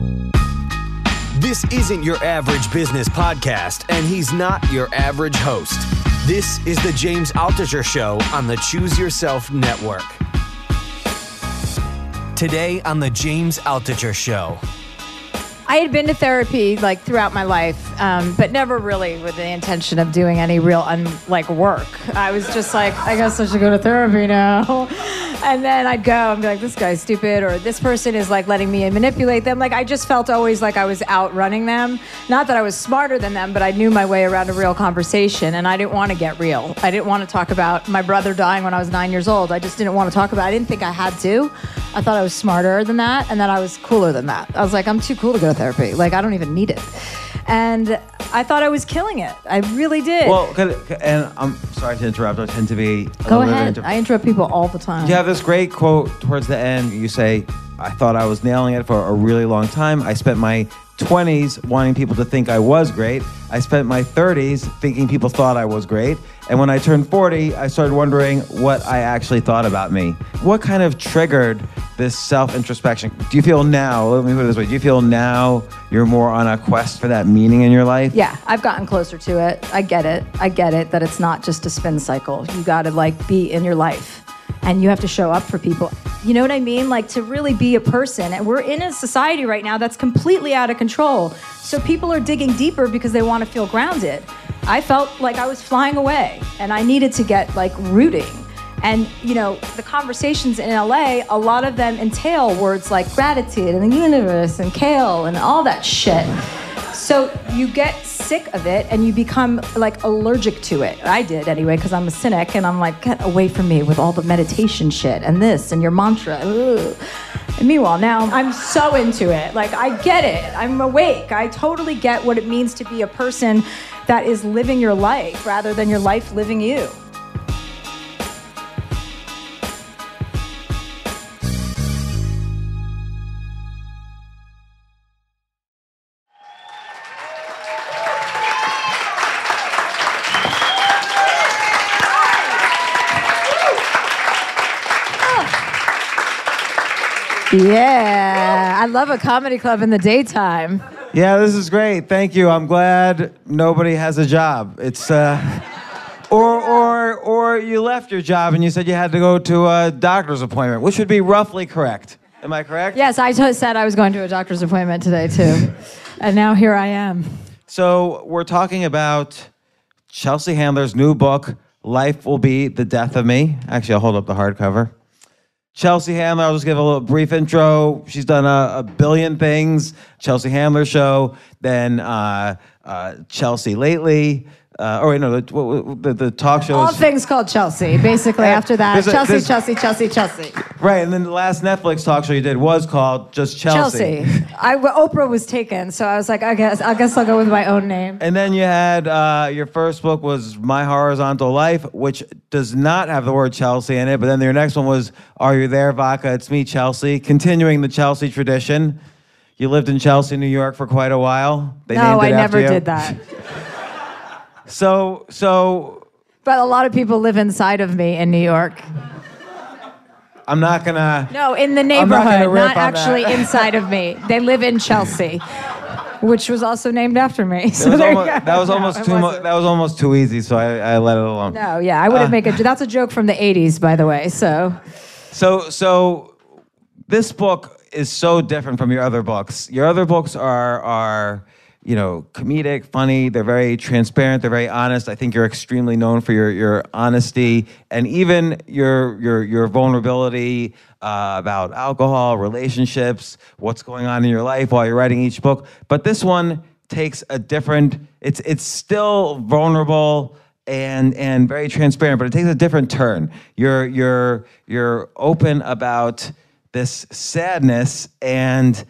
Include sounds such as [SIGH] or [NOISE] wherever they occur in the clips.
This isn't your average business podcast, and he's not your average host. This is the James Altucher Show on the Choose Yourself Network. Today on the James Altucher Show. I had been to therapy like throughout my life, um, but never really with the intention of doing any real un- like work. I was just like, I guess I should go to therapy now. And then I'd go and be like, this guy's stupid, or this person is like letting me manipulate them. Like I just felt always like I was outrunning them. Not that I was smarter than them, but I knew my way around a real conversation, and I didn't want to get real. I didn't want to talk about my brother dying when I was nine years old. I just didn't want to talk about. it. I didn't think I had to. I thought I was smarter than that, and that I was cooler than that. I was like, I'm too cool to go to therapy. Like I don't even need it. And I thought I was killing it. I really did. Well, and I'm sorry to interrupt. I tend to be. Go ahead. inter- I interrupt people all the time. You have this great quote towards the end. You say, I thought I was nailing it for a really long time. I spent my 20s wanting people to think I was great. I spent my 30s thinking people thought I was great. And when I turned 40, I started wondering what I actually thought about me. What kind of triggered this self introspection? Do you feel now, let me put it this way, do you feel now you're more on a quest for that meaning in your life? Yeah, I've gotten closer to it. I get it. I get it that it's not just a spin cycle. You got to like be in your life and you have to show up for people. You know what I mean? Like to really be a person. And we're in a society right now that's completely out of control. So people are digging deeper because they want to feel grounded. I felt like I was flying away and I needed to get like rooting. And you know, the conversations in LA, a lot of them entail words like gratitude and the universe and kale and all that shit. So you get sick of it and you become like allergic to it. I did anyway, because I'm a cynic and I'm like, get away from me with all the meditation shit and this and your mantra. And meanwhile, now I'm so into it. Like, I get it. I'm awake. I totally get what it means to be a person that is living your life rather than your life living you. Yeah, I love a comedy club in the daytime. Yeah, this is great. Thank you. I'm glad nobody has a job. It's uh or or or you left your job and you said you had to go to a doctor's appointment, which would be roughly correct. Am I correct? Yes, I said I was going to a doctor's appointment today too. [LAUGHS] and now here I am. So, we're talking about Chelsea Handler's new book, Life Will Be the Death of Me. Actually, I'll hold up the hardcover. Chelsea Handler, I'll just give a little brief intro. She's done a, a billion things. Chelsea Handler Show, then uh, uh, Chelsea Lately. Uh, or wait, no, the, the, the talk show All is. things called Chelsea. Basically, after that, a- Chelsea, Chelsea, Chelsea, Chelsea, Right, and then the last Netflix talk show you did was called just Chelsea. Chelsea. I, Oprah was taken, so I was like, I guess, I guess I'll go with my own name. And then you had uh, your first book was My Horizontal Life, which does not have the word Chelsea in it. But then your next one was Are You There, Vodka? It's me, Chelsea. Continuing the Chelsea tradition. You lived in Chelsea, New York for quite a while. They No, named it I after never you. did that. [LAUGHS] So, so But a lot of people live inside of me in New York. I'm not gonna. No, in the not neighborhood, rip not, actually inside of me. They live in Chelsea, which was also named after me. [LAUGHS] So That was almost, that was almost it too. Wasn't. that was almost too easy, so I, I let it alone. No, yeah, I wouldn't uh. make a. That's a joke from the '80s, by the way. So So, so this book is so different from your other books. Your other books are are you know comedic, funny. They're very transparent. They're very honest. I think you're extremely known for your your honesty and even your your your vulnerability uh, about alcohol, relationships, what's going on in your life while you're writing each book. But this one takes a different. It's it's still vulnerable and and very transparent, but it takes a different turn. You're you're you're open about this sadness, and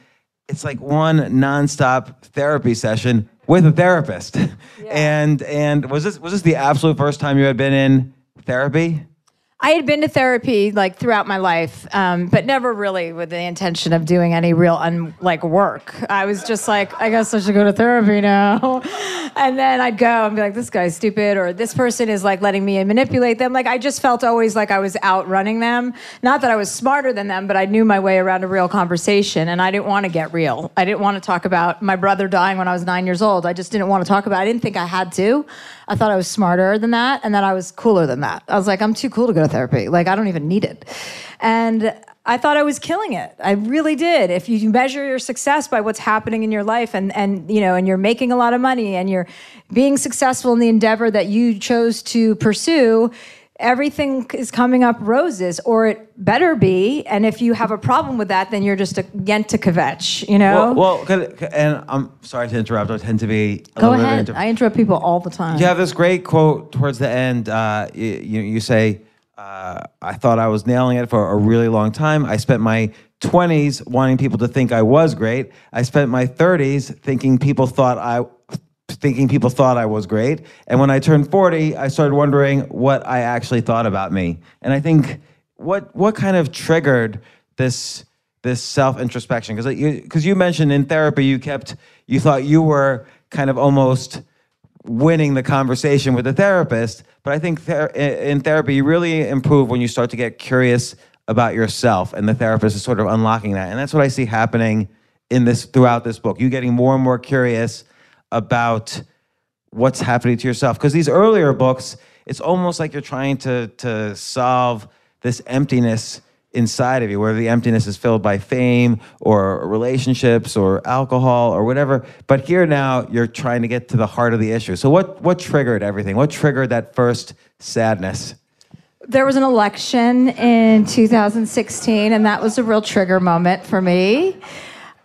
it's like one nonstop therapy session with a therapist. And and was this was this the absolute first time you had been in therapy? I had been to therapy like throughout my life, um, but never really with the intention of doing any real un- like work. I was just like, I guess I should go to therapy now. [LAUGHS] and then I'd go and be like, this guy's stupid, or this person is like letting me manipulate them. Like I just felt always like I was outrunning them. Not that I was smarter than them, but I knew my way around a real conversation, and I didn't want to get real. I didn't want to talk about my brother dying when I was nine years old. I just didn't want to talk about. it. I didn't think I had to. I thought I was smarter than that, and that I was cooler than that. I was like, I'm too cool to go to therapy. Like I don't even need it, and. I thought I was killing it. I really did. If you measure your success by what's happening in your life and and you know and you're making a lot of money and you're being successful in the endeavor that you chose to pursue, everything is coming up roses or it better be and if you have a problem with that then you're just a yenta kvetch, you know? Well, well, and I'm sorry to interrupt. I tend to be a Go little bit ahead. I interrupt people all the time. You have this great quote towards the end. Uh, you, you say, I thought I was nailing it for a really long time. I spent my 20s wanting people to think I was great. I spent my 30s thinking people thought I thinking people thought I was great. And when I turned 40, I started wondering what I actually thought about me. And I think what what kind of triggered this this self introspection because you because you mentioned in therapy you kept you thought you were kind of almost winning the conversation with the therapist. But I think ther- in therapy, you really improve when you start to get curious about yourself, and the therapist is sort of unlocking that. And that's what I see happening in this throughout this book. You getting more and more curious about what's happening to yourself. Because these earlier books, it's almost like you're trying to to solve this emptiness inside of you, where the emptiness is filled by fame or relationships or alcohol or whatever. But here now, you're trying to get to the heart of the issue. So what what triggered everything? What triggered that first sadness? there was an election in 2016, and that was a real trigger moment for me.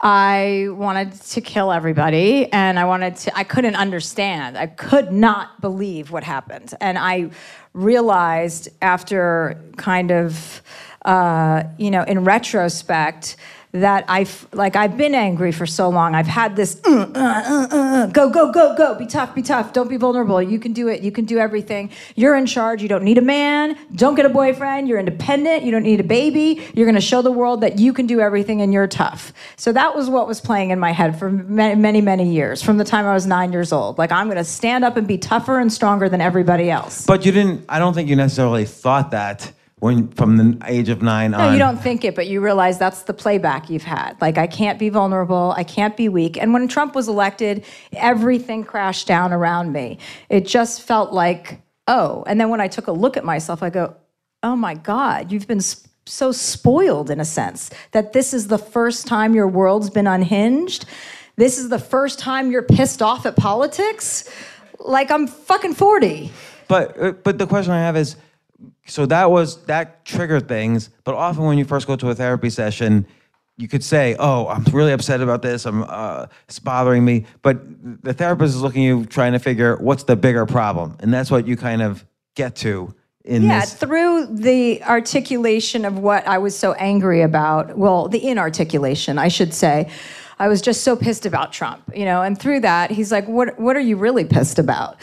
I wanted to kill everybody, and I wanted to, I couldn't understand. I could not believe what happened. And I realized after kind of, uh, you know, in retrospect, that I've like I've been angry for so long. I've had this uh, uh, uh, uh, go go go go be tough be tough don't be vulnerable. You can do it. You can do everything. You're in charge. You don't need a man. Don't get a boyfriend. You're independent. You don't need a baby. You're going to show the world that you can do everything and you're tough. So that was what was playing in my head for many many many years from the time I was 9 years old. Like I'm going to stand up and be tougher and stronger than everybody else. But you didn't. I don't think you necessarily thought that when from the age of nine No, on. you don't think it, but you realize that's the playback you've had. Like, I can't be vulnerable. I can't be weak. And when Trump was elected, everything crashed down around me. It just felt like, oh. And then when I took a look at myself, I go, oh my God, you've been so spoiled in a sense that this is the first time your world's been unhinged. This is the first time you're pissed off at politics. Like, I'm fucking 40. But uh, but the question I have is, so that was that triggered things. But often when you first go to a therapy session, you could say, "Oh, I'm really upset about this. I'm uh, it's bothering me." But the therapist is looking at you, trying to figure what's the bigger problem, and that's what you kind of get to in this. Yeah, this. through the articulation of what I was so angry about, well, the inarticulation, I should say. I was just so pissed about Trump, you know, and through that, he's like, what, what are you really pissed about?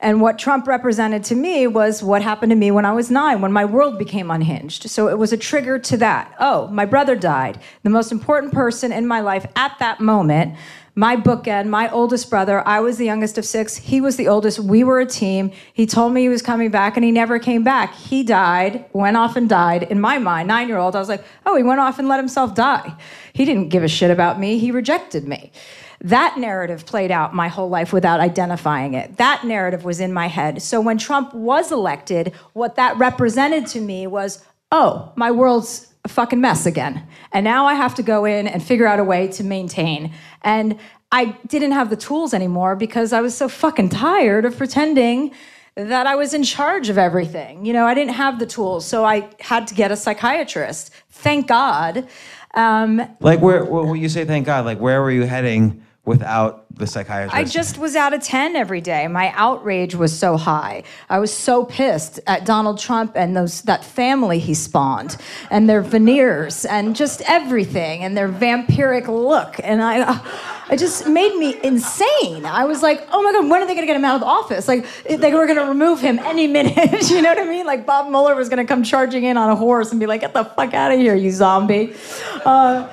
And what Trump represented to me was what happened to me when I was nine, when my world became unhinged. So it was a trigger to that. Oh, my brother died. The most important person in my life at that moment my bookend, my oldest brother. I was the youngest of six. He was the oldest. We were a team. He told me he was coming back and he never came back. He died, went off and died. In my mind, nine year old, I was like, oh, he went off and let himself die. He didn't give a shit about me. He rejected me. That narrative played out my whole life without identifying it. That narrative was in my head. So when Trump was elected, what that represented to me was, oh, my world's a fucking mess again. And now I have to go in and figure out a way to maintain. And I didn't have the tools anymore because I was so fucking tired of pretending that I was in charge of everything. You know, I didn't have the tools, so I had to get a psychiatrist. Thank God. Um, like where, when you say thank God, like where were you heading without the psychiatrist? I just was out of 10 every day. My outrage was so high. I was so pissed at Donald Trump and those that family he spawned and their veneers and just everything and their vampiric look and I it just made me insane. I was like, "Oh my god, when are they going to get him out of the office? Like they were going to remove him any minute." [LAUGHS] you know what I mean? Like Bob Mueller was going to come charging in on a horse and be like, "Get the fuck out of here, you zombie." Uh,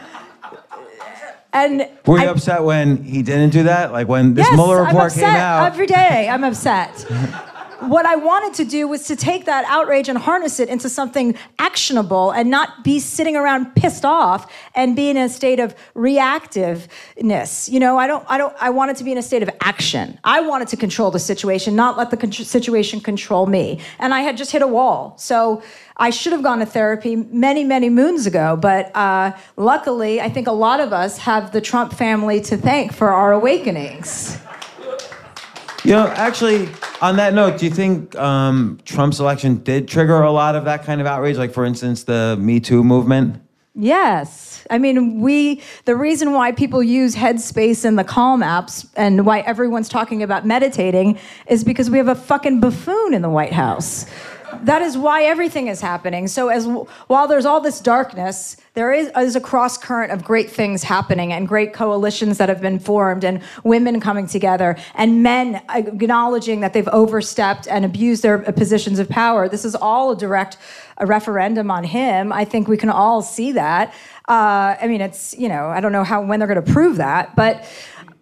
And Were you I- upset when he didn't do that? Like when this yes, Mueller report came out? every day. I'm upset. [LAUGHS] what I wanted to do was to take that outrage and harness it into something actionable and not be sitting around pissed off and be in a state of reactiveness. You know, I don't, I don't, I wanted to be in a state of action. I wanted to control the situation, not let the con- situation control me. And I had just hit a wall. So I should have gone to therapy many, many moons ago. But uh, luckily, I think a lot of us have the Trump family to thank for our awakenings. You know, actually, on that note, do you think um, Trump's election did trigger a lot of that kind of outrage? Like, for instance, the Me Too movement? Yes. I mean, we, the reason why people use Headspace and the Calm apps and why everyone's talking about meditating is because we have a fucking buffoon in the White House. That is why everything is happening. So, as while there's all this darkness, there is, is a cross current of great things happening and great coalitions that have been formed and women coming together and men acknowledging that they've overstepped and abused their positions of power. This is all a direct a referendum on him. I think we can all see that. Uh, I mean, it's you know I don't know how when they're going to prove that, but.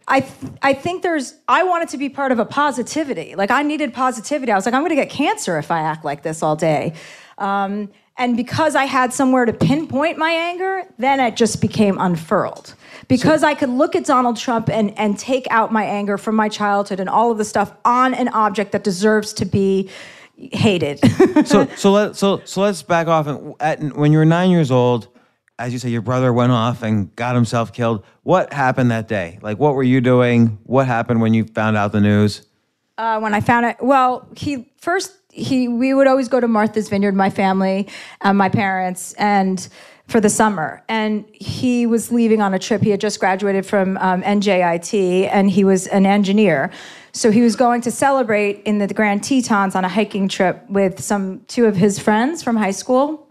I, th- I think there's I wanted to be part of a positivity. Like I needed positivity. I was like, I'm gonna get cancer if I act like this all day. Um, and because I had somewhere to pinpoint my anger, then it just became unfurled. Because I could look at Donald Trump and, and take out my anger from my childhood and all of the stuff on an object that deserves to be hated. so [LAUGHS] so let so so let's back off. And at, when you were nine years old, as you say, your brother went off and got himself killed. What happened that day? Like, what were you doing? What happened when you found out the news? uh, when I found it, well, he first he we would always go to Martha's Vineyard, my family, uh, my parents, and for the summer. And he was leaving on a trip. He had just graduated from um, NJIT, and he was an engineer. So he was going to celebrate in the Grand Tetons on a hiking trip with some two of his friends from high school.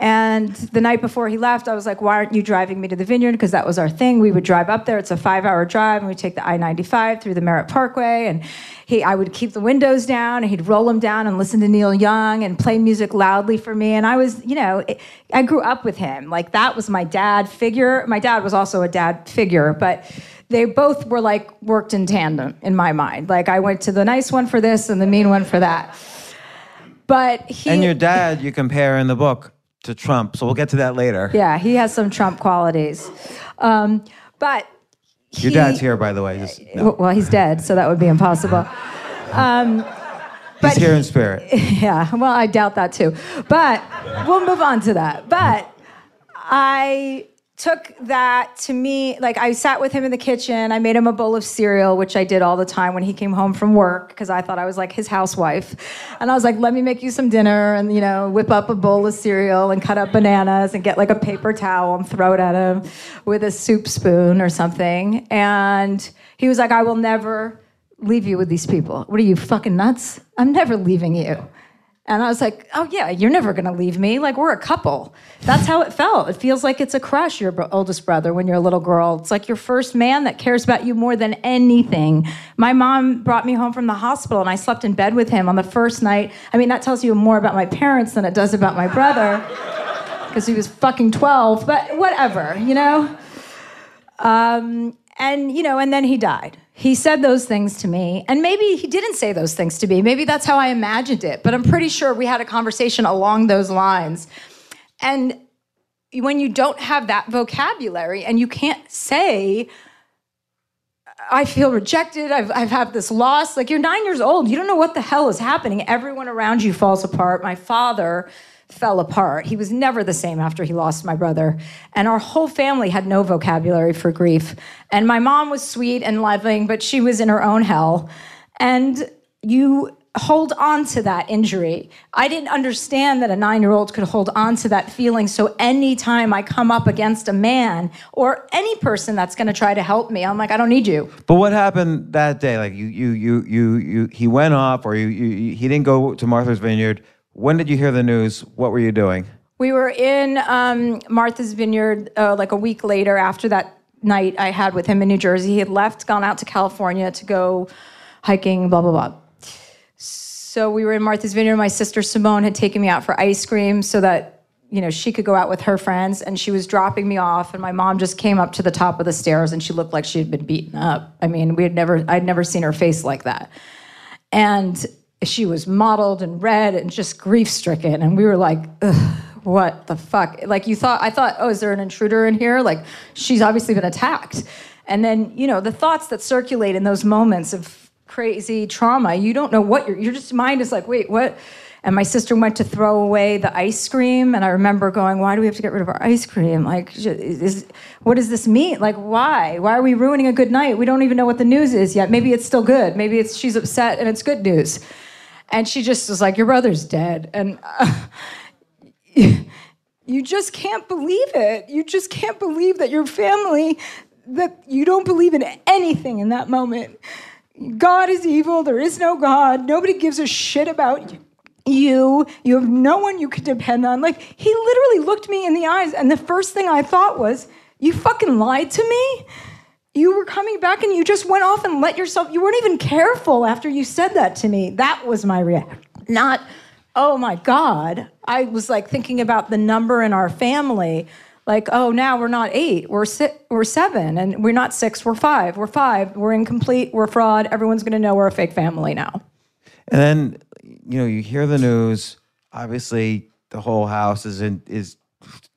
And the night before he left, I was like, why aren't you driving me to the vineyard? Because that was our thing. We would drive up there. It's a five hour drive, and we take the I 95 through the Merritt Parkway. And he, I would keep the windows down, and he'd roll them down and listen to Neil Young and play music loudly for me. And I was, you know, I grew up with him. Like, that was my dad figure. My dad was also a dad figure, but they both were like worked in tandem in my mind. Like, I went to the nice one for this and the mean one for that. But he. And your dad, you compare in the book to Trump. So we'll get to that later. Yeah, he has some Trump qualities. Um, but Your dad's here, by the way. Just, no. Well, he's dead, so that would be impossible. He's here in spirit. [LAUGHS] Yeah, well, I doubt that too. But we'll move on to that. But I took that to me, like I sat with him in the kitchen. I made him a bowl of cereal, which I did all the time when he came home from work because I thought I was like his housewife. And I was like, let me make you some dinner and, you know, whip up a bowl of cereal and cut up bananas and get like a paper towel and throw it at him with a soup spoon or something. And he was like, I will never leave you with these people. What are you, fucking nuts? I'm never leaving you. And I was like, oh, yeah, you're never going to leave me. Like, we're a couple. That's how it felt. It feels like it's a crush, your oldest brother, when you're a little girl. It's like your first man that cares about you more than anything. My mom brought me home from the hospital, and I slept in bed with him on the first night. I mean, that tells you more about my parents than it does about my brother, [LAUGHS] because he was fucking 12, but whatever, you know? Um, and you know, and then he died. He said those things to me, and maybe he didn't say those things to me. Maybe that's how I imagined it, but I'm pretty sure we had a conversation along those lines. And when you don't have that vocabulary and you can't say, I feel rejected, I've, I've had this loss, like you're nine years old, you don't know what the hell is happening. Everyone around you falls apart. My father fell apart. He was never the same after he lost my brother. And our whole family had no vocabulary for grief. And my mom was sweet and loving, but she was in her own hell. And you hold on to that injury. I didn't understand that a nine year old could hold on to that feeling. So anytime I come up against a man or any person that's going to try to help me, I'm like, I don't need you. But what happened that day? Like you, you, you, you, you he went off, or you, you, he didn't go to Martha's Vineyard. When did you hear the news? What were you doing? We were in um, Martha's Vineyard uh, like a week later after that night I had with him in New Jersey. He had left, gone out to California to go hiking, blah, blah, blah. So we were in Martha's Vineyard. My sister Simone had taken me out for ice cream so that you know, she could go out with her friends and she was dropping me off and my mom just came up to the top of the stairs and she looked like she had been beaten up. I mean, we had never I'd never seen her face like that. And she was mottled and red and just grief stricken and we were like, what the fuck? Like you thought I thought, oh, is there an intruder in here? Like she's obviously been attacked. And then, you know, the thoughts that circulate in those moments of crazy trauma, you don't know what your your just mind is like, wait, what? And my sister went to throw away the ice cream, and I remember going, "Why do we have to get rid of our ice cream? Like, is, what does this mean? Like, why? Why are we ruining a good night? We don't even know what the news is yet. Maybe it's still good. Maybe it's she's upset and it's good news." And she just was like, "Your brother's dead," and. Uh, [LAUGHS] you just can't believe it. You just can't believe that your family, that you don't believe in anything in that moment. God is evil. There is no God. Nobody gives a shit about you you. You have no one you can depend on. Like, he literally looked me in the eyes, and the first thing I thought was, You fucking lied to me? You were coming back and you just went off and let yourself, you weren't even careful after you said that to me. That was my reaction. Not, oh my God. I was like thinking about the number in our family. Like, oh, now we're not eight, we're si- we're seven, and we're not six, we're five, we're five, we're incomplete, we're fraud. Everyone's gonna know we're a fake family now. And then you know, you hear the news. Obviously, the whole house is in, is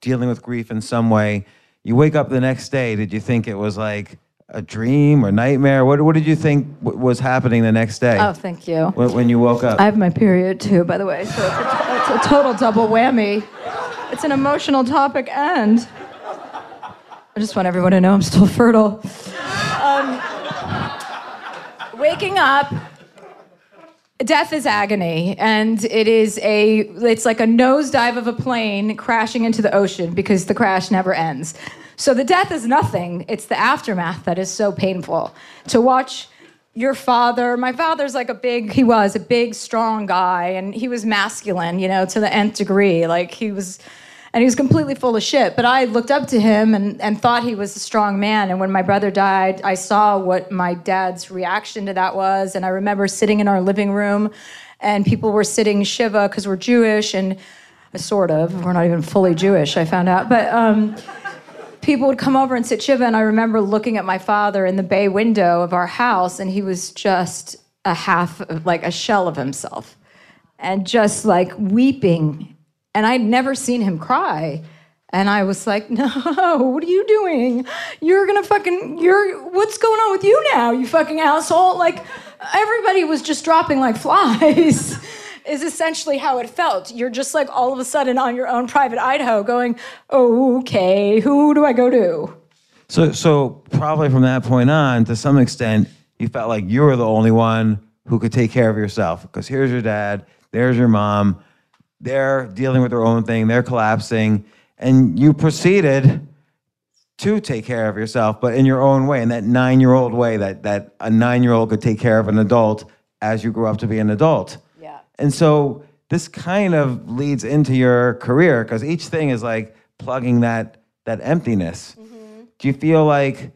dealing with grief in some way. You wake up the next day. Did you think it was like a dream or nightmare? What What did you think was happening the next day? Oh, thank you. When, when you woke up, I have my period too, by the way. So it's a, it's a total double whammy. It's an emotional topic, and I just want everyone to know I'm still fertile. Um, waking up death is agony and it is a it's like a nosedive of a plane crashing into the ocean because the crash never ends so the death is nothing it's the aftermath that is so painful to watch your father my father's like a big he was a big strong guy and he was masculine you know to the nth degree like he was and he was completely full of shit. But I looked up to him and, and thought he was a strong man. And when my brother died, I saw what my dad's reaction to that was. And I remember sitting in our living room, and people were sitting Shiva because we're Jewish, and sort of, we're not even fully Jewish, I found out. But um, people would come over and sit Shiva, and I remember looking at my father in the bay window of our house, and he was just a half, like a shell of himself, and just like weeping and I'd never seen him cry. And I was like, [LAUGHS] no, what are you doing? You're gonna fucking, you're, what's going on with you now, you fucking asshole? Like, everybody was just dropping like flies, [LAUGHS] is essentially how it felt. You're just like all of a sudden on your own private Idaho going, okay, who do I go to? So, so probably from that point on, to some extent, you felt like you were the only one who could take care of yourself. Because here's your dad, there's your mom they're dealing with their own thing, they're collapsing, and you proceeded to take care of yourself, but in your own way, in that nine year old way that, that a nine year old could take care of an adult as you grow up to be an adult. And so this kind of leads into your career because each thing is like plugging that that emptiness. Mm-hmm. Do you feel like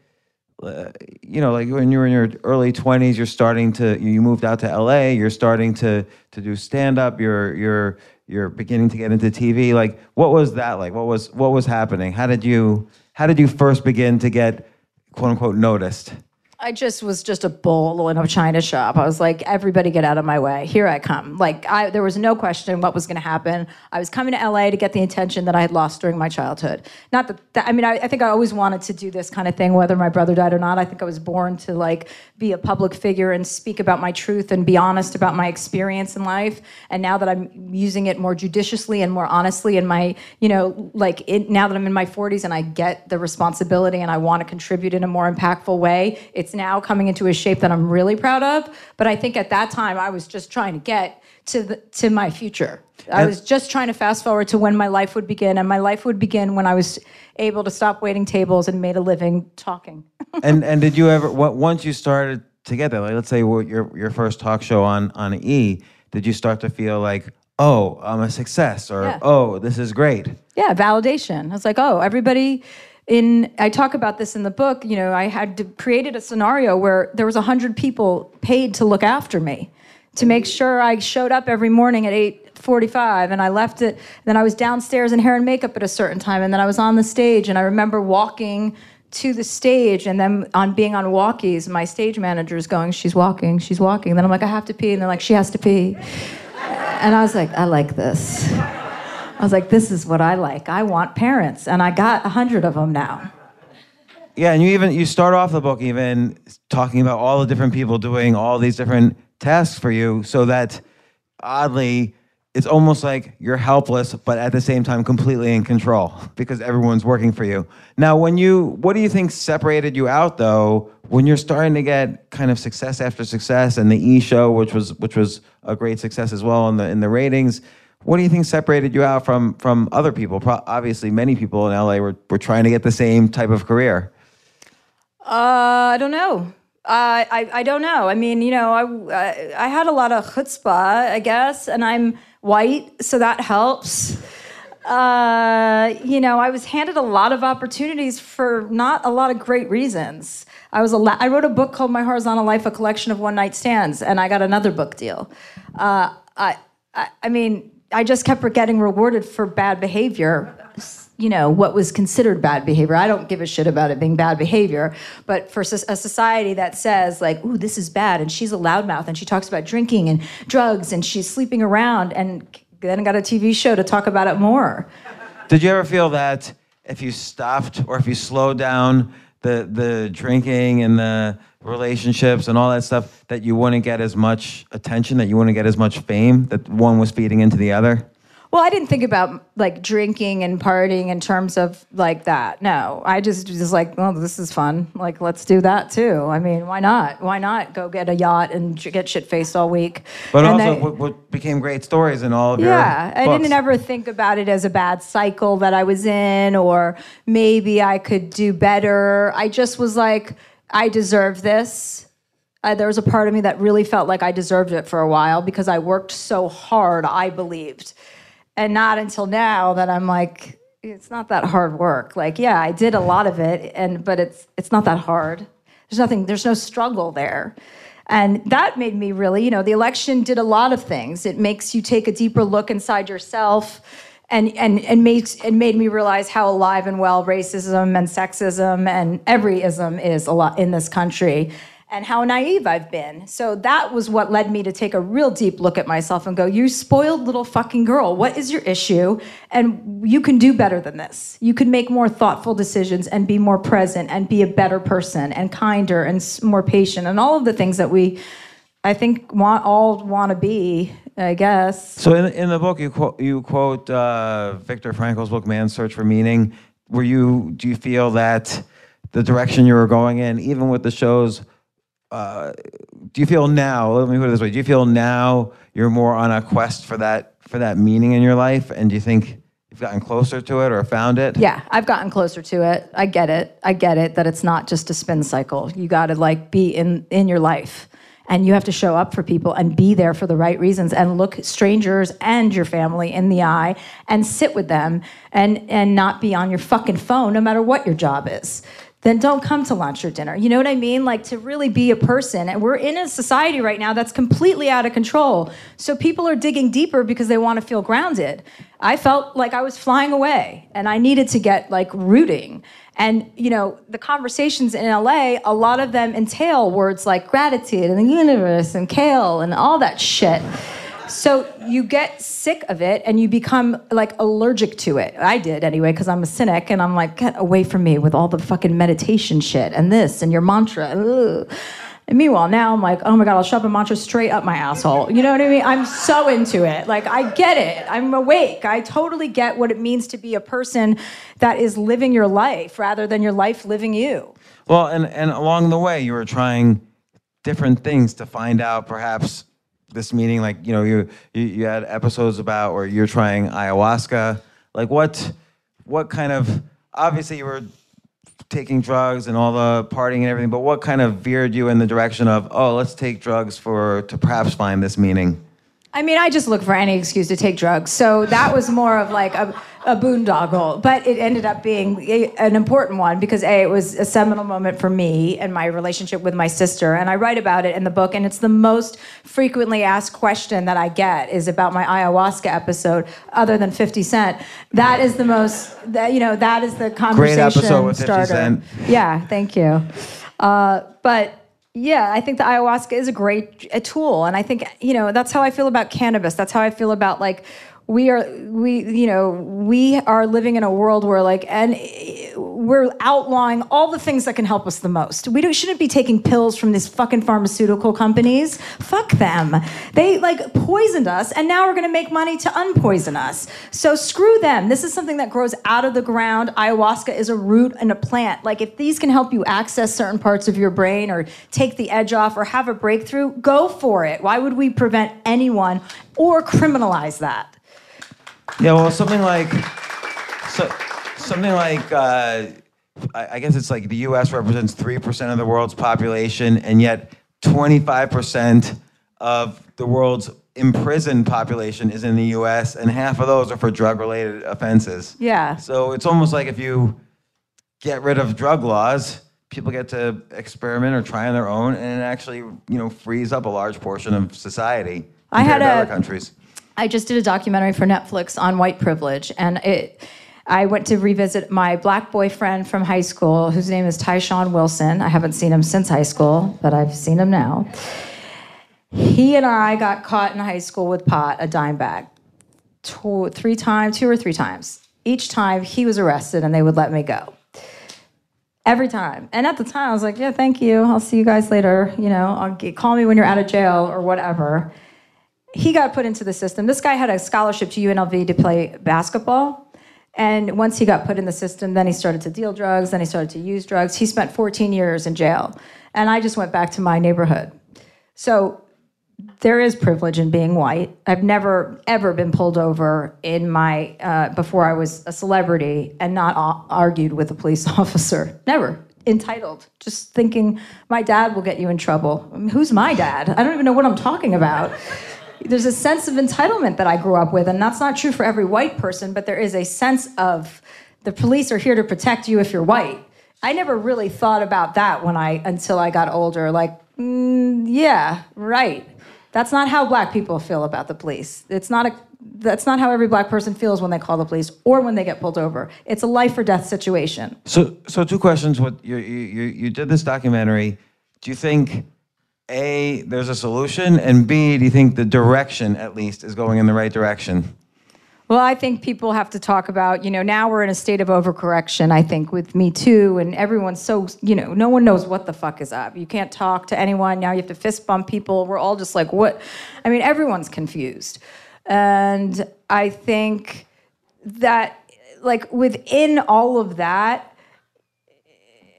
uh, you know, like when you were in your early 20s, you're starting to you moved out to LA, you're starting to to do stand up, you're you're you're beginning to get into TV. Like, what was that like? What was what was happening? How did you how did you first begin to get quote unquote noticed? I just was just a bull in a china shop. I was like, everybody get out of my way. Here I come. Like, I, there was no question what was going to happen. I was coming to LA to get the attention that I had lost during my childhood. Not that, that I mean, I, I, think I always wanted to do this kind of thing, whether my brother died or not. I think I was born to like be a public figure and speak about my truth and be honest about my experience in life. And now that I'm using it more judiciously and more honestly in my, you know, like it, now that I'm in my 40s and I get the responsibility and I want to contribute in a more impactful way, it's it's now coming into a shape that I'm really proud of. But I think at that time I was just trying to get to the, to my future. I was just trying to fast forward to when my life would begin, and my life would begin when I was able to stop waiting tables and made a living talking. [LAUGHS] and and did you ever once you started together, like let's say your your first talk show on on E, did you start to feel like oh I'm a success or yeah. oh this is great? Yeah, validation. I was like oh everybody in i talk about this in the book you know i had created a scenario where there was 100 people paid to look after me to make sure i showed up every morning at 8:45 and I left it. Then I was downstairs in hair and makeup at a certain time. And then I was on the stage and I remember walking to the stage and then on being on walkies, my stage manager is going, She's walking, she's walking. And then I'm like, I have to pee. And they're like, She has to pee. And I was like, I like this. I was like, This is what I like. I want parents. And I got a hundred of them now. Yeah, and you even you start off the book even talking about all the different people doing all these different tasks for you, so that oddly it's almost like you're helpless, but at the same time completely in control because everyone's working for you. Now, when you, what do you think separated you out though? When you're starting to get kind of success after success, and the E Show, which was which was a great success as well in the in the ratings, what do you think separated you out from from other people? Pro- obviously, many people in LA were were trying to get the same type of career. Uh, I don't know. I I don't know. I mean, you know, I I, I had a lot of chutzpah, I guess, and I'm white, so that helps. Uh, you know, I was handed a lot of opportunities for not a lot of great reasons. I was la- I wrote a book called My Horizontal Life, a collection of one night stands, and I got another book deal. Uh, I, I I mean, I just kept getting rewarded for bad behavior you know what was considered bad behavior. I don't give a shit about it being bad behavior but for a society that says like ooh this is bad and she's a loudmouth and she talks about drinking and drugs and she's sleeping around and then got a tv show to talk about it more. Did you ever feel that if you stopped or if you slowed down the the drinking and the relationships and all that stuff that you wouldn't get as much attention that you wouldn't get as much fame that one was feeding into the other well, I didn't think about like drinking and partying in terms of like that. No, I just was like, oh, this is fun. Like, let's do that too. I mean, why not? Why not go get a yacht and get shit faced all week? But and also, what, what, became great stories in all of your yeah, I didn't ever think about it as a bad cycle that I was in, or maybe I could do better. I just was like, I deserve this. Uh, there was a part of me that really felt like I deserved it for a while because I worked so hard. I believed and not until now that I'm like, it's not that hard work. Like, yeah, I did a lot of it, and but it's it's not that hard. There's nothing. There's no struggle there. And that made me really, you know, the election did a lot of things. It makes you take a deeper look inside yourself and and and makes it made me realize how alive and well racism and sexism and every ism is a lot in this country and how naive I've been. So that was what led me to take a real deep look at myself and go, You spoiled little fucking girl. What is your issue? And you can do better than this. You can make more thoughtful decisions and be more present and be a better person and kinder and more patient and all of the things that we, I think, want all want to be. I guess. So in, in the book, you quote you quote uh, Viktor Frankl's book "Man's Search for Meaning." Were you do you feel that the direction you were going in, even with the shows, uh, do you feel now? Let me put it this way: Do you feel now you're more on a quest for that for that meaning in your life, and do you think you've gotten closer to it or found it? Yeah, I've gotten closer to it. I get it. I get it that it's not just a spin cycle. You got to like be in in your life. And you have to show up for people and be there for the right reasons and look strangers and your family in the eye and sit with them and, and not be on your fucking phone no matter what your job is then don't come to lunch or dinner. You know what I mean? Like to really be a person. And we're in a society right now that's completely out of control. So people are digging deeper because they want to feel grounded. I felt like I was flying away and I needed to get like rooting. And you know, the conversations in LA, a lot of them entail words like gratitude and the universe and kale and all that shit. So you get sick of it and you become like allergic to it. I did anyway, because I'm a cynic and I'm like, get away from me with all the fucking meditation shit and this and your mantra. Ugh. And meanwhile, now I'm like, oh my God, I'll shove a mantra straight up my asshole. You know what I mean? I'm so into it. Like, I get it. I'm awake. I totally get what it means to be a person that is living your life rather than your life living you. Well, and, and along the way, you were trying different things to find out perhaps this meeting? Like, you know, you, you you had episodes about where you're trying ayahuasca. Like, what what kind of obviously you were taking drugs and all the partying and everything, but what kind of veered you in the direction of oh, let's take drugs for to perhaps find this meaning? I mean, I just look for any excuse to take drugs. So that was more of like a, a boondoggle, but it ended up being a- an important one because a it was a seminal moment for me and my relationship with my sister, and I write about it in the book. And it's the most frequently asked question that I get is about my ayahuasca episode, other than Fifty Cent. That is the most that you know that is the conversation episode with 50 starter. Cent. Yeah, thank you. Uh, but yeah, I think the ayahuasca is a great a tool, and I think you know that's how I feel about cannabis. That's how I feel about like we are we you know we are living in a world where like and we're outlawing all the things that can help us the most. We shouldn't be taking pills from these fucking pharmaceutical companies. Fuck them. They like poisoned us, and now we're gonna make money to unpoison us. So screw them. This is something that grows out of the ground. Ayahuasca is a root and a plant. Like if these can help you access certain parts of your brain or take the edge off or have a breakthrough, go for it. Why would we prevent anyone or criminalize that? Yeah, well, something like, so, something like, uh, I, I guess it's like the U.S. represents three percent of the world's population, and yet twenty-five percent of the world's imprisoned population is in the U.S., and half of those are for drug-related offenses. Yeah. So it's almost like if you get rid of drug laws, people get to experiment or try on their own, and it actually, you know, frees up a large portion of society I had to a- other countries. I just did a documentary for Netflix on white privilege, and it. I went to revisit my black boyfriend from high school, whose name is Tyshawn Wilson. I haven't seen him since high school, but I've seen him now. He and I got caught in high school with pot, a dime bag, two, three times, two or three times. Each time he was arrested, and they would let me go. Every time. And at the time, I was like, yeah, thank you. I'll see you guys later. You know, get, call me when you're out of jail or whatever he got put into the system. This guy had a scholarship to UNLV to play basketball. And once he got put in the system, then he started to deal drugs, then he started to use drugs. He spent 14 years in jail. And I just went back to my neighborhood. So there is privilege in being white. I've never ever been pulled over in my uh, before I was a celebrity and not argued with a police [LAUGHS] officer. Never entitled. Just thinking my dad will get you in trouble. I mean, who's my dad? I don't even know what I'm talking about. There's a sense of entitlement that I grew up with, and that's not true for every white person. But there is a sense of the police are here to protect you if you're white. I never really thought about that when I until I got older. Like, mm, yeah, right. That's not how black people feel about the police. It's not a that's not how every black person feels when they call the police or when they get pulled over. It's a life or death situation. So, so two questions. What you you you you did this documentary? Do you think a there's a solution, and b do you think the direction at least is going in the right direction? Well, I think people have to talk about, you know, now we're in a state of overcorrection, I think, with Me Too, and everyone's so, you know, no one knows what the fuck is up. You can't talk to anyone. Now you have to fist bump people. We're all just like, what? I mean, everyone's confused. And I think that, like, within all of that,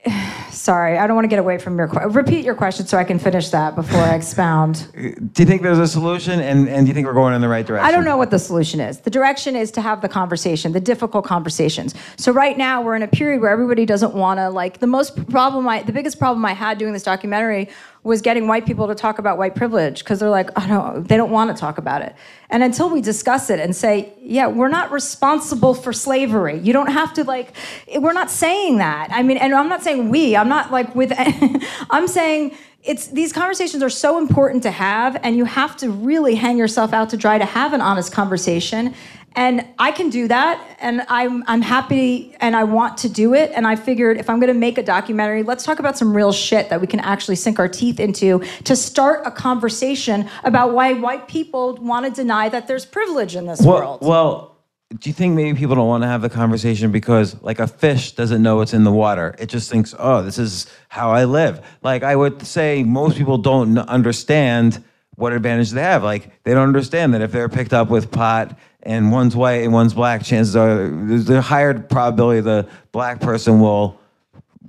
[SIGHS] sorry, I don't want to get away from your question. Repeat your question so I can finish that before I expound. [LAUGHS] Uh, do you think there's a solution, and and do you think we're going in the right direction? I don't know what the solution is. The direction is to have the conversation, the difficult conversations. So right now we're in a period where everybody doesn't want to like the most problem I the biggest problem I had doing this documentary was getting white people to talk about white privilege because they're like, I don't they don't want to talk about it. And until we discuss it and say, yeah, we're not responsible for slavery. You don't have to like we're not saying that. I mean, and I'm not saying we. I'm not like with [LAUGHS] I'm saying it's these conversations are so important to have and you have to really hang yourself out to dry to have an honest conversation and i can do that and i'm, I'm happy and i want to do it and i figured if i'm going to make a documentary let's talk about some real shit that we can actually sink our teeth into to start a conversation about why white people want to deny that there's privilege in this Well, world well, do you think maybe people don't want to have the conversation because, like, a fish doesn't know it's in the water? It just thinks, oh, this is how I live. Like, I would say most people don't understand what advantage they have. Like, they don't understand that if they're picked up with pot and one's white and one's black, chances are there's a higher probability the black person will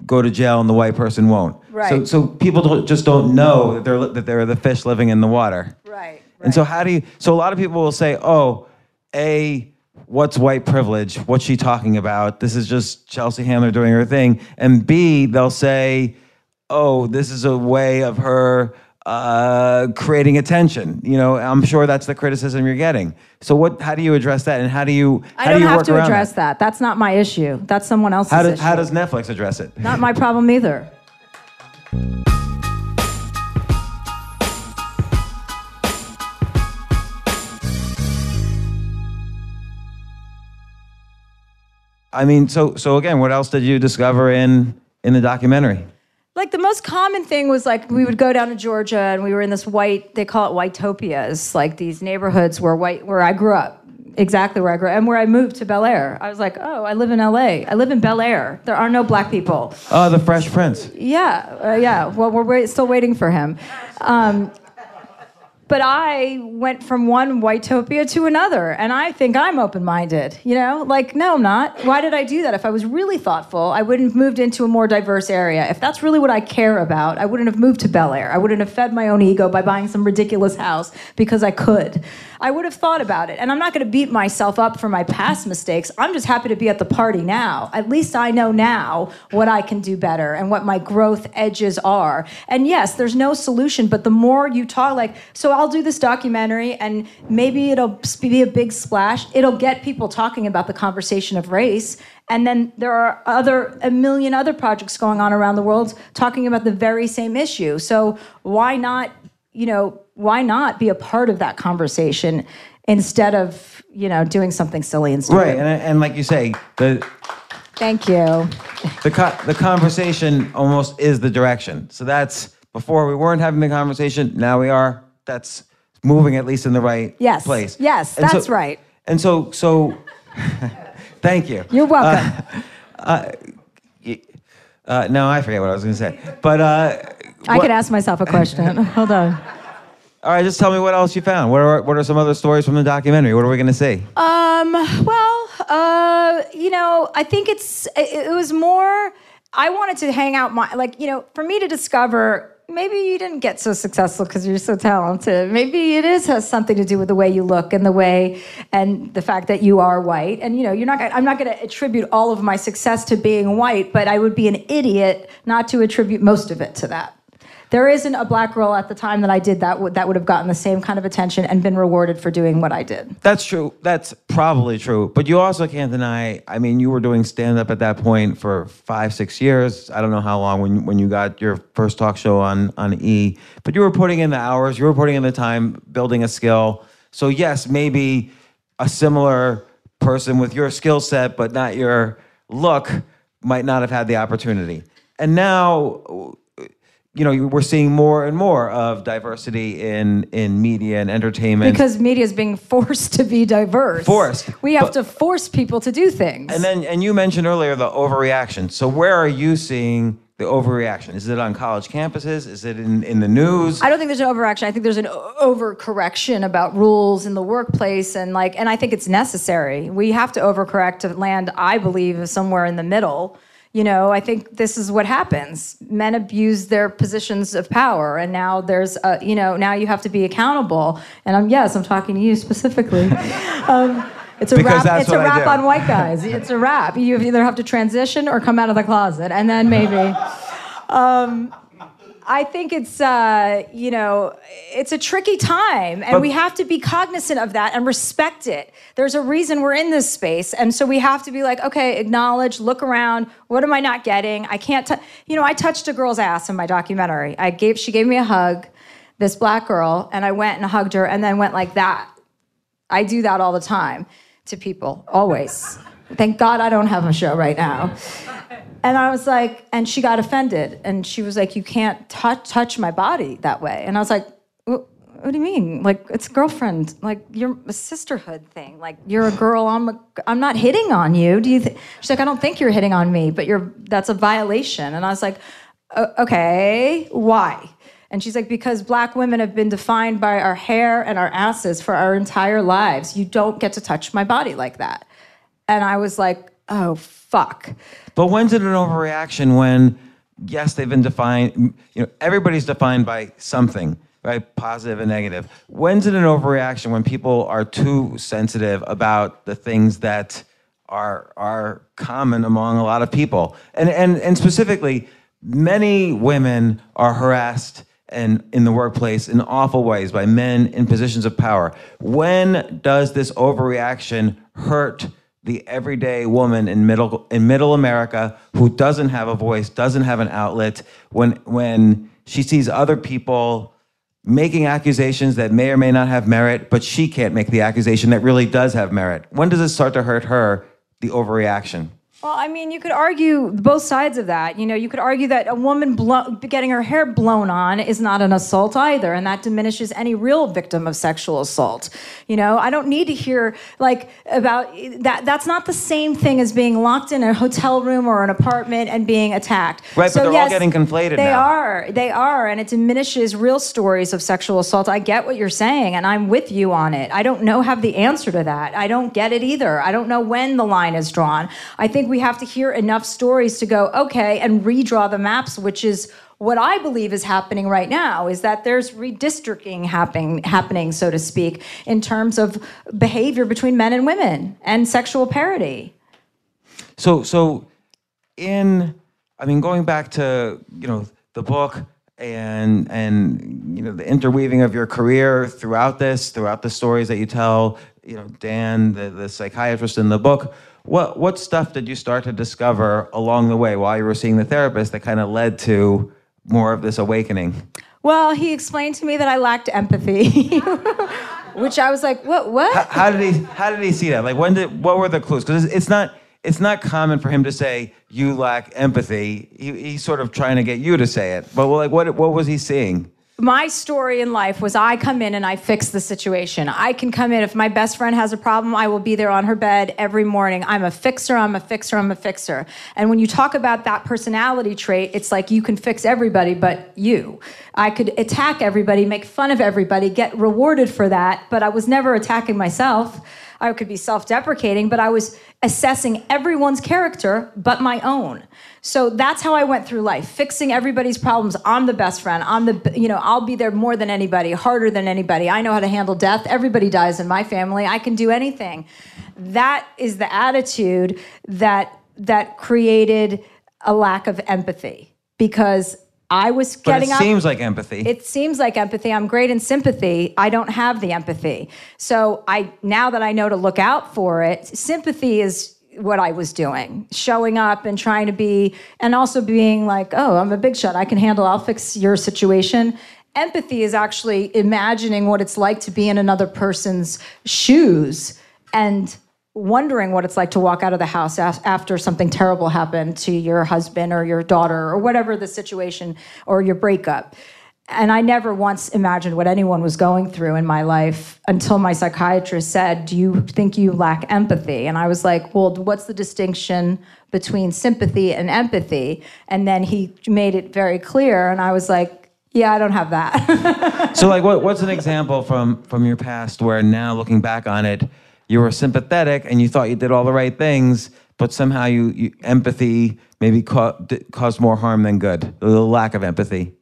go to jail and the white person won't. Right. so so people don't, just don't know that they're that they're the fish living in the water. right And so how do you so a lot of people will say, "Oh, A what's white privilege? What's she talking about? This is just Chelsea Handler doing her thing." And B, they'll say, "Oh, this is a way of her uh, creating attention. You know, I'm sure that's the criticism you're getting. So what? How do you address that? And how do you? How I don't do you have work to address that. That's not my issue. That's someone else's How, do, issue. how does Netflix address it? not my problem either. I mean, so so again, what else did you discover in in the documentary? Like the most common thing was like we would go down to Georgia and we were in this white they call it whitetopias, like these neighborhoods where white where I grew up. Exactly where I grew up and where I moved to Bel Air. I was like, oh, I live in LA. I live in Bel Air. There are no black people. Oh, the Fresh Prince. Yeah, uh, yeah. Well, we're wait- still waiting for him. Um, but I went from one whitopia to another, and I think I'm open-minded. You know, like no, I'm not. Why did I do that? If I was really thoughtful, I wouldn't have moved into a more diverse area. If that's really what I care about, I wouldn't have moved to Bel Air. I wouldn't have fed my own ego by buying some ridiculous house because I could. I would have thought about it, and I'm not going to beat myself up for my past mistakes. I'm just happy to be at the party now. At least I know now what I can do better and what my growth edges are. And yes, there's no solution, but the more you talk, like, so I'll do this documentary, and maybe it'll be a big splash. It'll get people talking about the conversation of race. And then there are other a million other projects going on around the world talking about the very same issue. So why not, you know, why not be a part of that conversation instead of, you know, doing something silly and stupid? Right, and and like you say, the Thank you. the co- the conversation almost is the direction. So that's before we weren't having the conversation. Now we are. That's moving at least in the right Yes. place. Yes, And so- that's right. And so so. [LAUGHS] thank you. You're welcome. [LAUGHS] Uh, no, I forget what I was going to say. But uh, I what- could ask myself a question. [LAUGHS] Hold on. All right, just tell me what else you found. What are what are some other stories from the documentary? What are we going to see? Um, well, uh, you know, I think it's it, it was more I wanted to hang out my like, you know, for me to discover maybe you didn't get so successful because you're so talented. Maybe it is has something to do with the way you look and the way and the fact that you are white. And you know, you're not I'm not going to attribute all of my success to being white, but I would be an idiot not to attribute most of it to that. There isn't a black girl at the time that I did that would that would have gotten the same kind of attention and been rewarded for doing what I did. That's true. That's probably true. But you also can't deny. I mean, you were doing stand up at that point for five, six years. I don't know how long when when you got your first talk show on on E. But you were putting in the hours. You were putting in the time, building a skill. So yes, maybe a similar person with your skill set, but not your look, might not have had the opportunity. And now you know, we're seeing more and more of diversity in in media and entertainment. Because media is being forced to be diverse. Forced. We have But- to force people to do things. and then, and you mentioned earlier the overreaction. So where are you seeing the overreaction? Is it on college campuses? Is it in, in the news? I don't think there's an overreaction. I think there's an overcorrection about rules in the workplace, and like, and I think it's necessary. We have to overcorrect to land, I believe, somewhere in the middle. You know, I think this is what happens. Men abuse their positions of power, and now there's, a, you know, now you have to be accountable. And I'm yes, I'm talking to you specifically. [LAUGHS] um, it's a Because rap. It's a rap on white guys. It's a rap. You either have to transition or come out of the closet, and then maybe. [LAUGHS] I think it's uh, you know it's a tricky time, and But- we have to be cognizant of that and respect it. There's a reason we're in this space, and so we have to be like, okay, acknowledge, look around. What am I not getting? I can't. tou- you know, I touched a girl's ass in my documentary. I gave she gave me a hug, this black girl, and I went and hugged her, and then went like that. I do that all the time to people, always. Thank God I don't have a show right now. And I was like, and she got offended, and she was like, "You can't touch touch my body that way." And I was like, "What, do you mean? Like it's girlfriend, like you're a sisterhood thing. Like you're a girl. I'm a, I'm not hitting on you. Do you?" Th-? She's like, "I don't think you're hitting on me, but you're that's a violation." And I was like, "Okay, why?" And she's like, because black women have been defined by our hair and our asses for our entire lives. You don't get to touch my body like that. And I was like, oh, fuck. But when's it an overreaction when, yes, they've been defined, you know, everybody's defined by something, right? Positive and negative. When's it an overreaction when people are too sensitive about the things that are, are common among a lot of people? And, and, and specifically, many women are harassed and in the workplace in awful ways by men in positions of power. When does this overreaction hurt the everyday woman in middle in middle America who doesn't have a voice, doesn't have an outlet when when she sees other people making accusations that may or may not have merit, but she can't make the accusation that really does have merit. When does it start to hurt her, the overreaction? Well, I mean, you could argue both sides of that. You know, you could argue that a woman blow, getting her hair blown on is not an assault either, and that diminishes any real victim of sexual assault. You know, I don't need to hear like about that. That's not the same thing as being locked in a hotel room or an apartment and being attacked. Right, but they're all getting conflated They now. are. They are, and it diminishes real stories of sexual assault. I get what you're saying, and I'm with you on it. I don't know have the answer to that. I don't get it either. I don't know when the line is drawn. I think we have to hear enough stories to go, okay, and redraw the maps, which is what I believe is happening right now is that there's redistricting happening, happening, so to speak, in terms of behavior between men and women and sexual parity. So, so in, I mean, going back to you know the book and and you know the interweaving of your career throughout this, throughout the stories that you tell, you know, Dan, the, the psychiatrist in the book. What what stuff did you start to discover along the way while you were seeing the therapist that kind of led to more of this awakening? Well, he explained to me that I lacked empathy, [LAUGHS] which I was like, what? What? How did he how did he see that? Like when did what were the clues? Because it's, it's not it's not common for him to say you lack empathy. He, he's sort of trying to get you to say it. But like what what was he seeing? My story in life was I come in and I fix the situation. I can come in if my best friend has a problem, I will be there on her bed every morning. I'm a fixer, I'm a fixer, I'm a fixer. And when you talk about that personality trait, it's like you can fix everybody but you. I could attack everybody, make fun of everybody, get rewarded for that, but I was never attacking myself. I could be self deprecating, but I was assessing everyone's character but my own. So that's how I went through life, fixing everybody's problems. I'm the best friend. I'm the, you know, I'll be there more than anybody, harder than anybody. I know how to handle death. Everybody dies in my family. I can do anything. That is the attitude that that created a lack of empathy because I was getting But it up. seems like empathy. It seems like empathy. I'm great in sympathy. I don't have the empathy. So I now that I know to look out for it, sympathy is what I was doing, showing up and trying to be, and also being like, oh, I'm a big shot. I can handle. I'll fix your situation. Empathy is actually imagining what it's like to be in another person's shoes and wondering what it's like to walk out of the house after something terrible happened to your husband or your daughter or whatever the situation or your breakup. And I never once imagined what anyone was going through in my life until my psychiatrist said, Do you think you lack empathy? And I was like, Well, what's the distinction between sympathy and empathy? And then he made it very clear. And I was like, Yeah, I don't have that. [LAUGHS] so like what, what's an example from from your past where now looking back on it, you were sympathetic and you thought you did all the right things, but somehow you, you empathy maybe ca- caused more harm than good. The lack of empathy.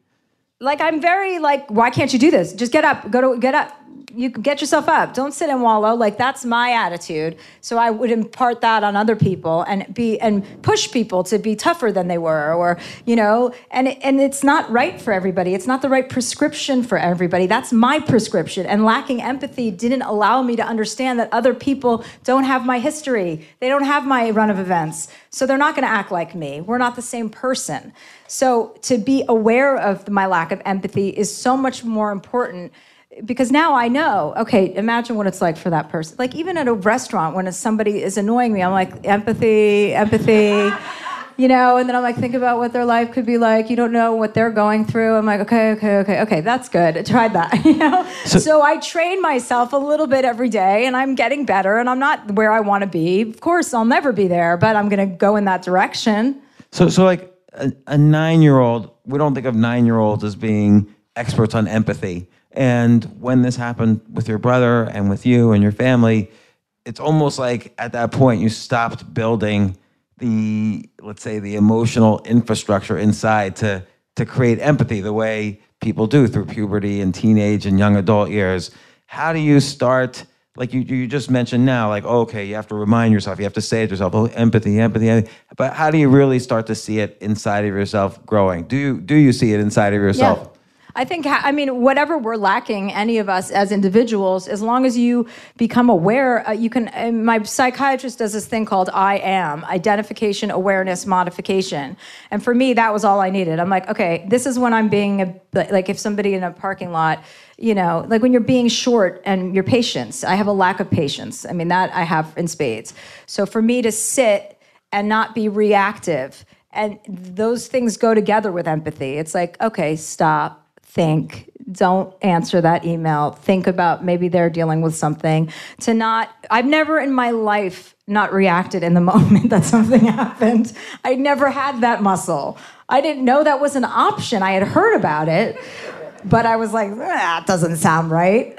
like I'm very like, why can't you do this? Just get up, go to get up. You can get yourself up. Don't sit and wallow. Like that's my attitude. So I would impart that on other people and be and push people to be tougher than they were, or you know. And and it's not right for everybody. It's not the right prescription for everybody. That's my prescription. And lacking empathy didn't allow me to understand that other people don't have my history. They don't have my run of events. So they're not going to act like me. We're not the same person. So to be aware of my lack of empathy is so much more important because now I know, okay, imagine what it's like for that person. Like even at a restaurant when somebody is annoying me, I'm like, empathy, empathy. You know, and then I'm like, think about what their life could be like. You don't know what they're going through. I'm like, okay, okay, okay, okay, that's good. [LAUGHS] I tried that, [LAUGHS] you know? So, so I train myself a little bit every day and I'm getting better and I'm not where I want to be. Of course, I'll never be there, but I'm going to go in that direction. So so like a, a nine year old, we don't think of nine year olds as being experts on empathy. And when this happened with your brother and with you and your family, it's almost like at that point you stopped building the let's say the emotional infrastructure inside to to create empathy the way people do through puberty and teenage and young adult years. How do you start? Like you, you just mentioned now, like oh, okay, you have to remind yourself, you have to say to yourself, oh, empathy, empathy, empathy. But how do you really start to see it inside of yourself growing? Do you do you see it inside of yourself? Yeah. I think, I mean, whatever we're lacking, any of us as individuals, as long as you become aware, uh, you can. uh, my psychiatrist does this thing called I am identification, awareness, modification. And for me, that was all I needed. I'm like, okay, this is when I'm being, a, like, if somebody in a parking lot, you know, like when you're being short and your patience, I have a lack of patience. I mean, that I have in spades. So for me to sit and not be reactive, and those things go together with empathy. It's like, okay, stop, think, don't answer that email, think about maybe they're dealing with something. To not, I've never in my life not reacted in the [LAUGHS] moment that something happened. I never had that muscle. I didn't know that was an option. I had heard about it, but I was like, that doesn't sound right.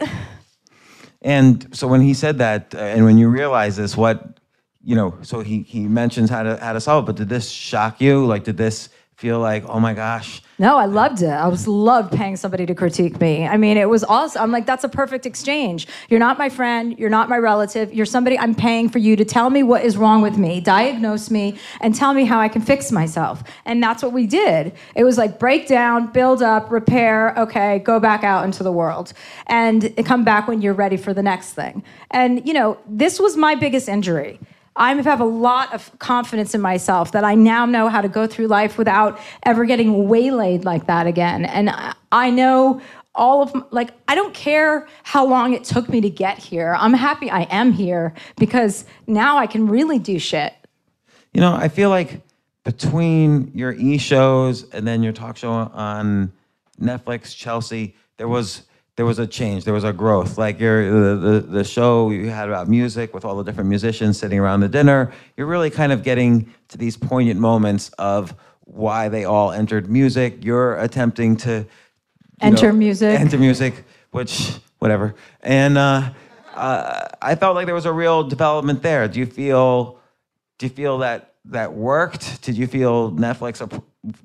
And so when he said that, uh, and when you realize this, what you know, so he he mentions how to how to solve it. But did this shock you? Like, did this feel like, oh my gosh? No, I loved it. I was loved paying somebody to critique me. I mean, it was awesome. I'm like, that's a perfect exchange. You're not my friend. You're not my relative. You're somebody I'm paying for you to tell me what is wrong with me, diagnose me, and tell me how I can fix myself. And that's what we did. It was like break down, build up, repair. Okay, go back out into the world, and come back when you're ready for the next thing. And you know, this was my biggest injury. I have a lot of confidence in myself that I now know how to go through life without ever getting waylaid like that again. And I- know all of like I don't care how long it took me to get here. I'm happy I am here because now I can really do shit. You know, I feel like between your e shows and then your talk show on Netflix, Chelsea, there was there was a change, there was a growth. Like your the, the the show you had about music with all the different musicians sitting around the dinner, you're really kind of getting to these poignant moments of why they all entered music. You're attempting to Enter music. enter music, which whatever. And uh, uh, I felt like there was a real development there. Do you feel? Do you feel that that worked? Did you feel Netflix,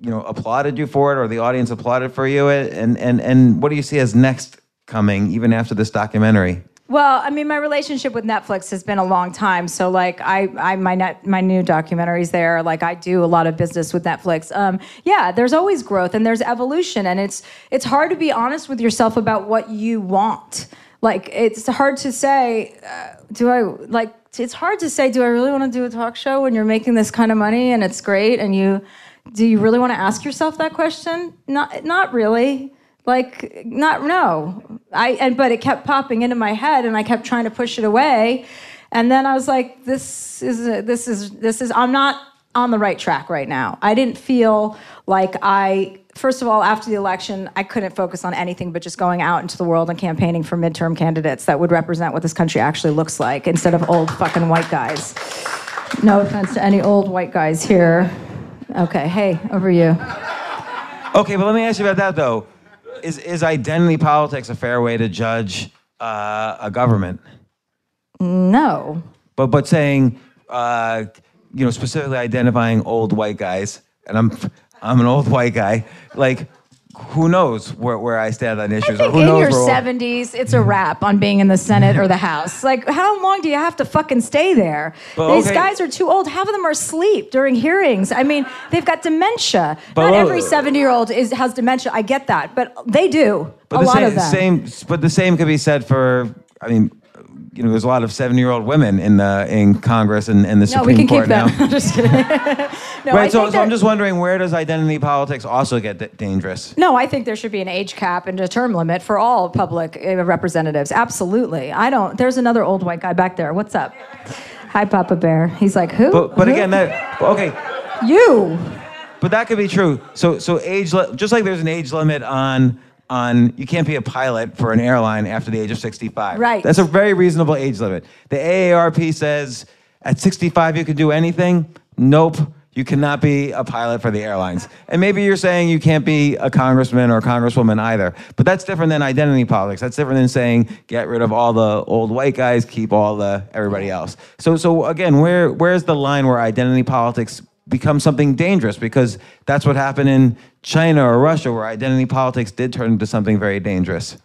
you know, applauded you for it, or the audience applauded for you? And and and what do you see as next coming, even after this documentary? Well, I mean, my relationship with Netflix has been a long time. So, like, I, I my net, my new documentaries there. Like, I do a lot of business with Netflix. Um, yeah, there's always growth and there's evolution, and it's it's hard to be honest with yourself about what you want. Like, it's hard to say, uh, do I like? It's hard to say, do I really want to do a talk show when you're making this kind of money and it's great, and you do you really want to ask yourself that question? Not not really like not no. I and but it kept popping into my head and i kept trying to push it away. And then i was like this is this is this is i'm not on the right track right now. I didn't feel like i first of all after the election i couldn't focus on anything but just going out into the world and campaigning for midterm candidates that would represent what this country actually looks like instead of old fucking white guys. No offense to any old white guys here. Okay hey over you. Okay, but let me ask you about that though. Is is identity politics a fair way to judge uh, a government? no But but saying, uh, you know, specifically identifying old white guys, and I'm I'm an old white guy. Like, who knows where, where I stand on issues, I think who in your 70s, it's a wrap on being in the Senate or the House. Like, how long do you have to fucking stay there? But, These okay. guys are too old. Half of them are asleep during hearings. I mean, they've got dementia. But, Not every 70 year old is has dementia. I get that, but they do. But a the lot same, of them. same, but the same could be said for. I mean, you know, there's a lot of 70 year old women in the in Congress and, and the no, Supreme we can Court keep them. now. [LAUGHS] just kidding. [LAUGHS] no, right. So, so I'm just wondering, where does identity politics also get d- dangerous? No, I think there should be an age cap and a term limit for all public uh, representatives. Absolutely. I don't. There's another old white guy back there. What's up? Hi, Papa Bear. He's like, who? But but Who? again, that okay. you. But that could be true. So so age li- just like there's an age limit on on you can't be a pilot for an airline after the age of 65. Right. That's a very reasonable age limit. The AARP says at 65 you can do anything. Nope. You cannot be a pilot for the airlines. And maybe you're saying you can't be a congressman or a congresswoman either. But that's different than identity politics. That's different than saying get rid of all the old white guys, keep all the everybody else. So so again, where where's the line where identity politics become something dangerous because that's what happened in China or Russia, where identity politics did turn into something very dangerous.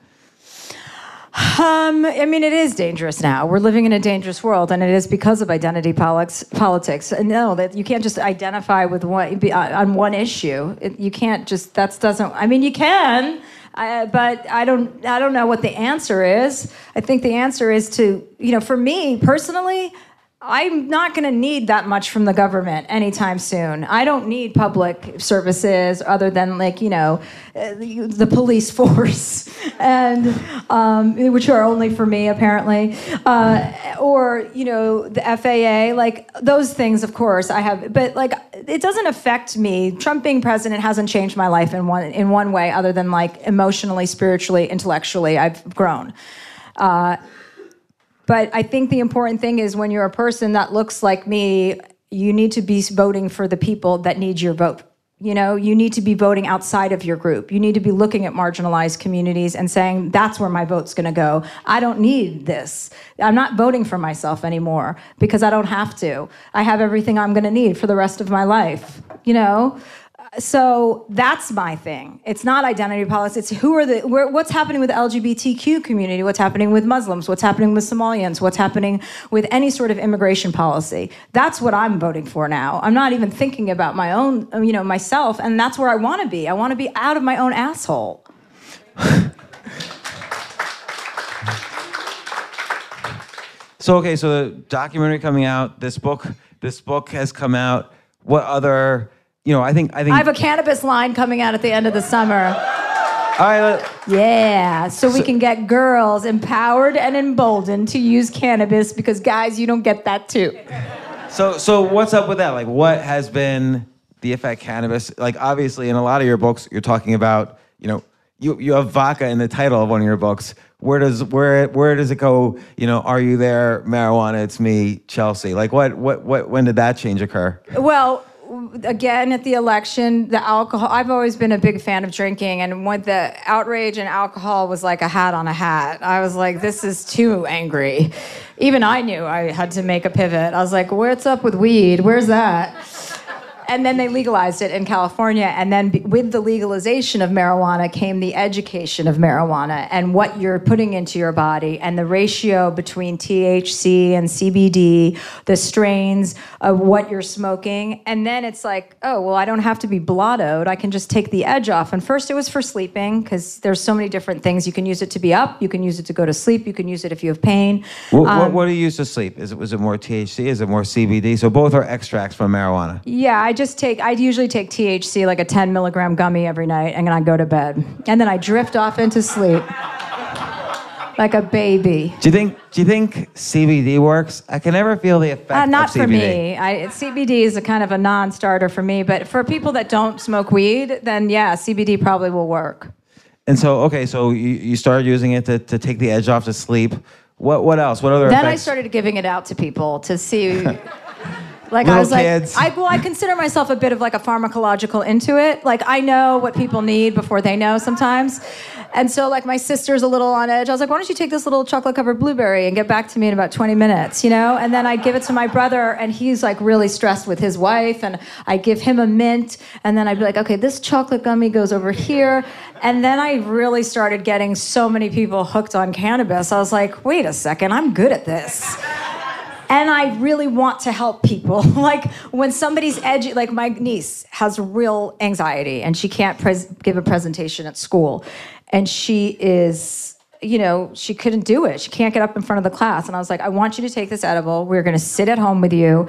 Um, I mean, it is dangerous now. We're living in a dangerous world, and it is because of identity politics. And no, that you can't just identify with one uh, on one issue. It, you can't just. That doesn't. I mean, you can. I, but I don't I don't know what the answer is. I think the answer is to you know for me personally. I'm not going to need that much from the government anytime soon. I don't need public services other than like you know the, the police [LAUGHS] force, and um, which are only for me apparently, uh, or you know the FAA. Like those things, of course, I have. But like it doesn't affect me. Trump being president hasn't changed my life in one in one way other than like emotionally, spiritually, intellectually. I've grown. Uh, but I think the important thing is when you're a person that looks like me, you need to be voting for the people that need your vote. You know, you need to be voting outside of your group. You need to be looking at marginalized communities and saying, that's where my vote's gonna go. I don't need this. I'm not voting for myself anymore because I don't have to. I have everything I'm gonna need for the rest of my life. You know? So that's my thing. It's not identity politics. It's who are the where, what's happening with the LGBTQ community? What's happening with Muslims? What's happening with Somalians? What's happening with any sort of immigration policy? That's what I'm voting for now. I'm not even thinking about my own, um, you know, myself, and that's where I want to be. I want to be out of my own asshole. [LAUGHS] so okay, so the documentary coming out, this book, this book has come out. What other you know, I think I think I have a cannabis line coming out at the end of the summer. All right. Yeah, so, so we can get girls empowered and emboldened to use cannabis because guys, you don't get that too. So so what's up with that? Like what has been the effect cannabis? Like obviously in a lot of your books you're talking about, you know, you you have vodka in the title of one of your books. Where does where where does it go? You know, are you there? Marijuana, it's me, Chelsea. Like what what what when did that change occur? Well, again at the election, the alcohol. I've always been a big fan of drinking, and when the outrage and alcohol was like a hat on a hat, I was like, this is too angry. Even I knew I had to make a pivot. I was like, what's up with weed? Where's that? And then they legalized it in California. And then b- with the legalization of marijuana came the education of marijuana and what you're putting into your body and the ratio between THC and CBD, the strains of what you're smoking. And then it's like, oh, well, I don't have to be blottoed. I can just take the edge off. And first it was for sleeping because there's so many different things. You can use it to be up, you can use it to go to sleep, you can use it if you have pain. What, um, what, what do you use to sleep? Is it was it more THC? Is it more CBD? So both are extracts from marijuana. Yeah, I just take, I usually take THC, like a 10 milligram gummy every night, and then I go to bed. And then I drift off into sleep like a baby. Do you think? Do you think CBD works? I can never feel the effect. Uh, not for me. I, CBD is a kind of a non-starter for me. But for people that don't smoke weed, then yeah, CBD probably will work. And so, okay, so you, you started using it to, to take the edge off to sleep. What what else? What other? Then effects? I started giving it out to people to see. [LAUGHS] Like Little I was kids. like, I, well, I consider myself a bit of like a pharmacological intuit. Like I know what people need before they know sometimes. And so like my sister's a little on edge. I was like, why don't you take this little chocolate covered blueberry and get back to me in about 20 minutes, you know? And then I give it to my brother and he's like really stressed with his wife and I give him a mint and then I'd be like, okay, this chocolate gummy goes over here. And then I really started getting so many people hooked on cannabis. I was like, wait a second, I'm good at this and I really want to help people. [LAUGHS] like when somebody's edgy, like my niece has real anxiety and she can't pres- give a presentation at school, and she is. You know, she couldn't do it. She can't get up in front of the class. And I was like, I want you to take this edible. We're going to sit at home with you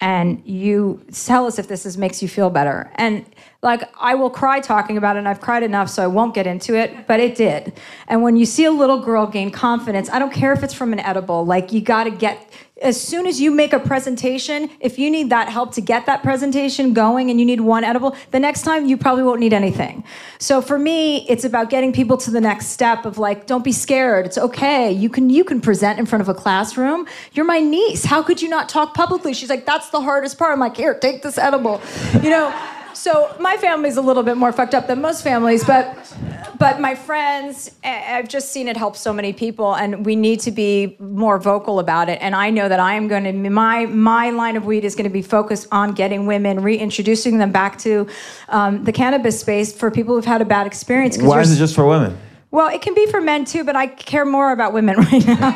and you tell us if this is, makes you feel better. And like I will cry talking about it, and I've cried enough, so I won't get into it, but it did. And when you see a little girl gain confidence, I don't care if it's from an edible, like you got to get as soon as you make a presentation, if you need that help to get that presentation going and you need one edible, the next time you probably won't need anything. So for me, it's about getting people to the next step of like, don't be scared. It's okay. You can you can present in front of a classroom. You're my niece. How could you not talk publicly? She's like, that's the hardest part. I'm like, here, take this edible. You know, so my family's a little bit more fucked up than most families, but but my friends, I've just seen it help so many people, and we need to be more vocal about it. And I know that I am going to my my line of weed is going to be focused on getting women, reintroducing them back to um, the cannabis space for people who've had a bad experience. Why is it just for women? Well, it can be for men too, but I care more about women [LAUGHS] right now.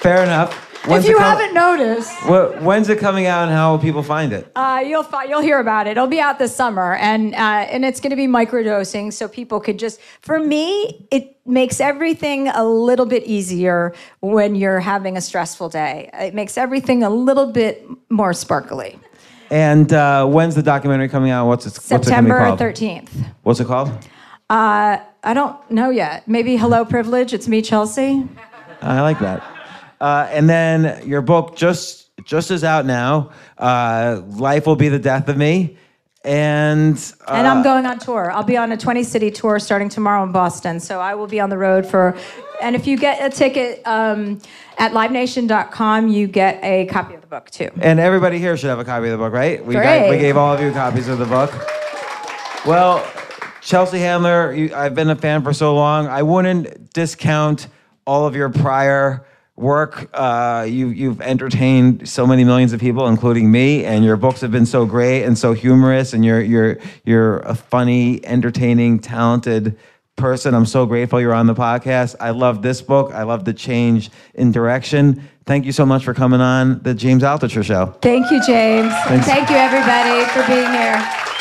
Fair enough. When's if you haven't noticed, Wh- when's it coming out and how will people find it? uh, you'll fi- you'll hear about it. It'll be out this summer, and uh, and it's going to be microdosing, so people could just. For me, it makes everything a little bit easier when you're having a stressful day. It makes everything a little bit more sparkly. And uh, when's the documentary coming out? What's it, what's it gonna be September thirteenth. What's it called? Uh, I don't know yet. Maybe Hello Privilege. It's me, Chelsea. I like that. Uh, and then your book just just is out now. Uh, Life will be the death of me, and uh, And I'm going on tour. I'll be on a 20 city tour starting tomorrow in Boston. So I will be on the road for. And if you get a ticket um, at livenation.com, you get a copy of the book too. and everybody here should have a copy of the book, right? We Great. we gave all of you copies of the book. Well, Chelsea Handler, you, I've been a fan for so long. I wouldn't discount all of your prior work. Uh, you, you've entertained so many millions of people, including me, and your books have been so great and so humorous. And you're you're you're a funny, entertaining, talented person. I'm so grateful you're on the podcast. I love this book. I love the change in direction. Thank you so much for coming on the James Altucher Show. Thank you, James. Thanks. Thank you, everybody, for being here.